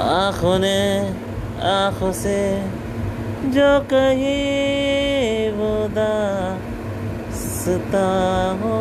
आँखों ने आँखों से जो कही वो दास्ता हो।